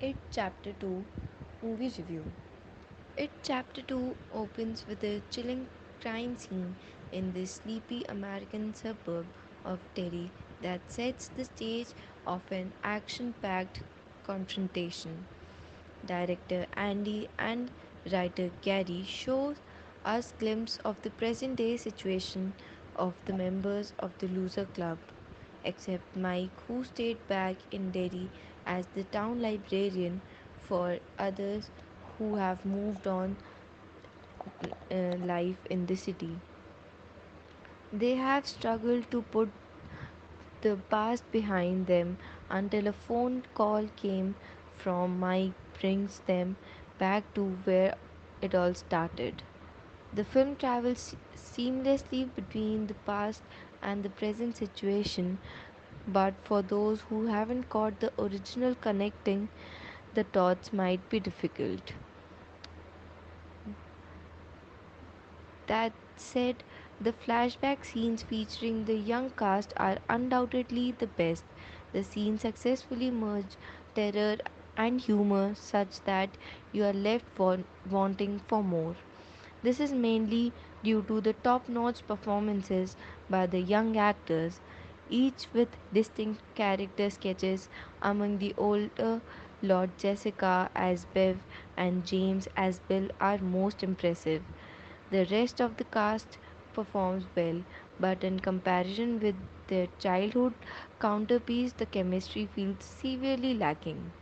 It Chapter 2 Movie Review. It Chapter 2 opens with a chilling crime scene in the sleepy American suburb of Derry that sets the stage of an action packed confrontation. Director Andy and writer Gary show us glimpse of the present day situation of the members of the loser club, except Mike who stayed back in Derry as the town librarian for others who have moved on uh, life in the city. They have struggled to put the past behind them until a phone call came from Mike brings them back to where it all started. The film travels seamlessly between the past and the present situation, but for those who haven't caught the original connecting the dots might be difficult. That said, the flashback scenes featuring the young cast are undoubtedly the best. The scenes successfully merge terror and humor such that you are left wa- wanting for more. This is mainly due to the top notch performances by the young actors, each with distinct character sketches among the older Lord Jessica as Bev and James as Bill are most impressive. The rest of the cast performs well, but in comparison with their childhood counterparts, the chemistry feels severely lacking.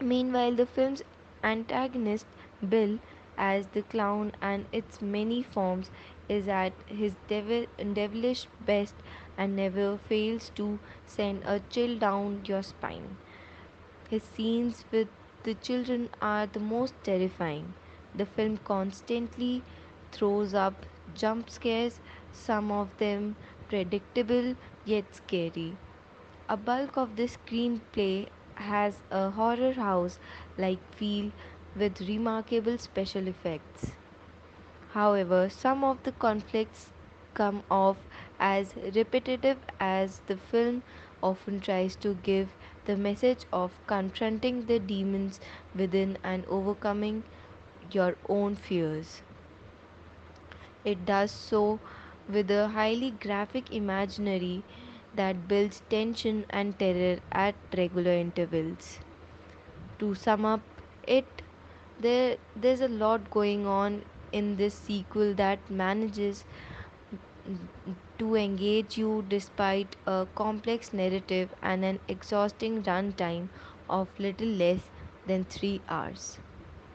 Meanwhile, the film's antagonist, Bill, as the clown and its many forms, is at his devil- devilish best and never fails to send a chill down your spine. His scenes with the children are the most terrifying. The film constantly throws up jump scares, some of them predictable yet scary. A bulk of the screenplay has a horror house like feel with remarkable special effects. However, some of the conflicts come off as repetitive as the film often tries to give the message of confronting the demons within and overcoming your own fears. It does so with a highly graphic imaginary that builds tension and terror at regular intervals. To sum up it, there there's a lot going on in this sequel that manages to engage you despite a complex narrative and an exhausting runtime of little less than 3 hours.